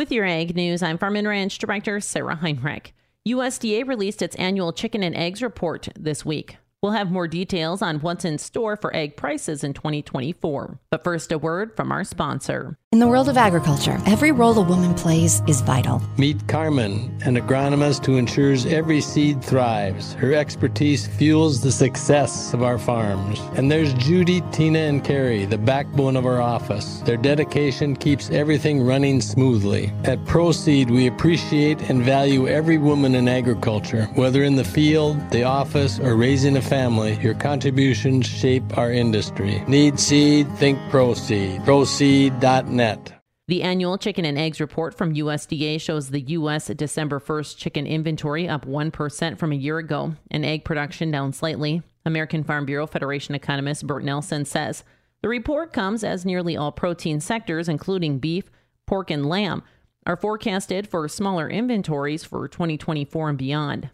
With your Ag News, I'm Farm and Ranch Director Sarah Heinrich. USDA released its annual chicken and eggs report this week. We'll have more details on what's in store for egg prices in 2024. But first, a word from our sponsor. In the world of agriculture, every role a woman plays is vital. Meet Carmen, an agronomist who ensures every seed thrives. Her expertise fuels the success of our farms. And there's Judy, Tina, and Carrie, the backbone of our office. Their dedication keeps everything running smoothly. At Proseed, we appreciate and value every woman in agriculture. Whether in the field, the office, or raising a family, your contributions shape our industry. Need seed? Think Proseed. Proseed.net. The annual chicken and eggs report from USDA shows the U.S. December 1st chicken inventory up 1% from a year ago, and egg production down slightly. American Farm Bureau Federation economist Bernt Nelson says the report comes as nearly all protein sectors, including beef, pork, and lamb, are forecasted for smaller inventories for 2024 and beyond.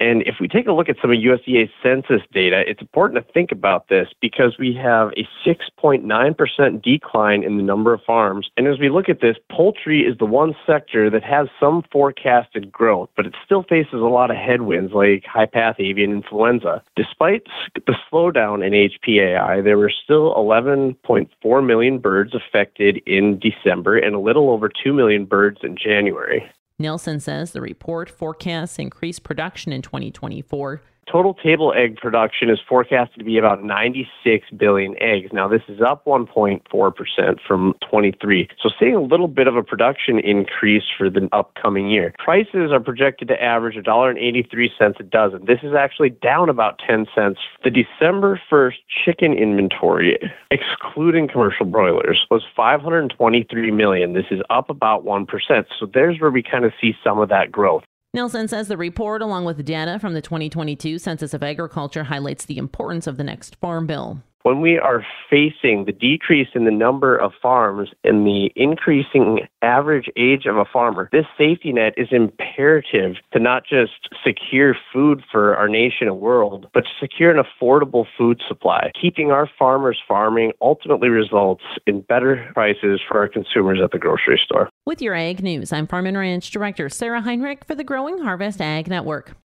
And if we take a look at some of USDA's census data, it's important to think about this because we have a 6.9% decline in the number of farms. And as we look at this, poultry is the one sector that has some forecasted growth, but it still faces a lot of headwinds like high path avian influenza. Despite the slowdown in HPAI, there were still 11.4 million birds affected in December and a little over 2 million birds in January. Nelson says the report forecasts increased production in 2024 Total table egg production is forecasted to be about 96 billion eggs. Now, this is up 1.4% from 23. So, seeing a little bit of a production increase for the upcoming year. Prices are projected to average $1.83 a dozen. This is actually down about 10 cents. The December 1st chicken inventory, excluding commercial broilers, was 523 million. This is up about 1%. So, there's where we kind of see some of that growth. Nelson says the report, along with data from the 2022 Census of Agriculture, highlights the importance of the next farm bill when we are facing the decrease in the number of farms and the increasing average age of a farmer, this safety net is imperative to not just secure food for our nation and world, but to secure an affordable food supply. Keeping our farmers farming ultimately results in better prices for our consumers at the grocery store. With your Ag News, I'm Farm and Ranch Director Sarah Heinrich for the Growing Harvest Ag Network.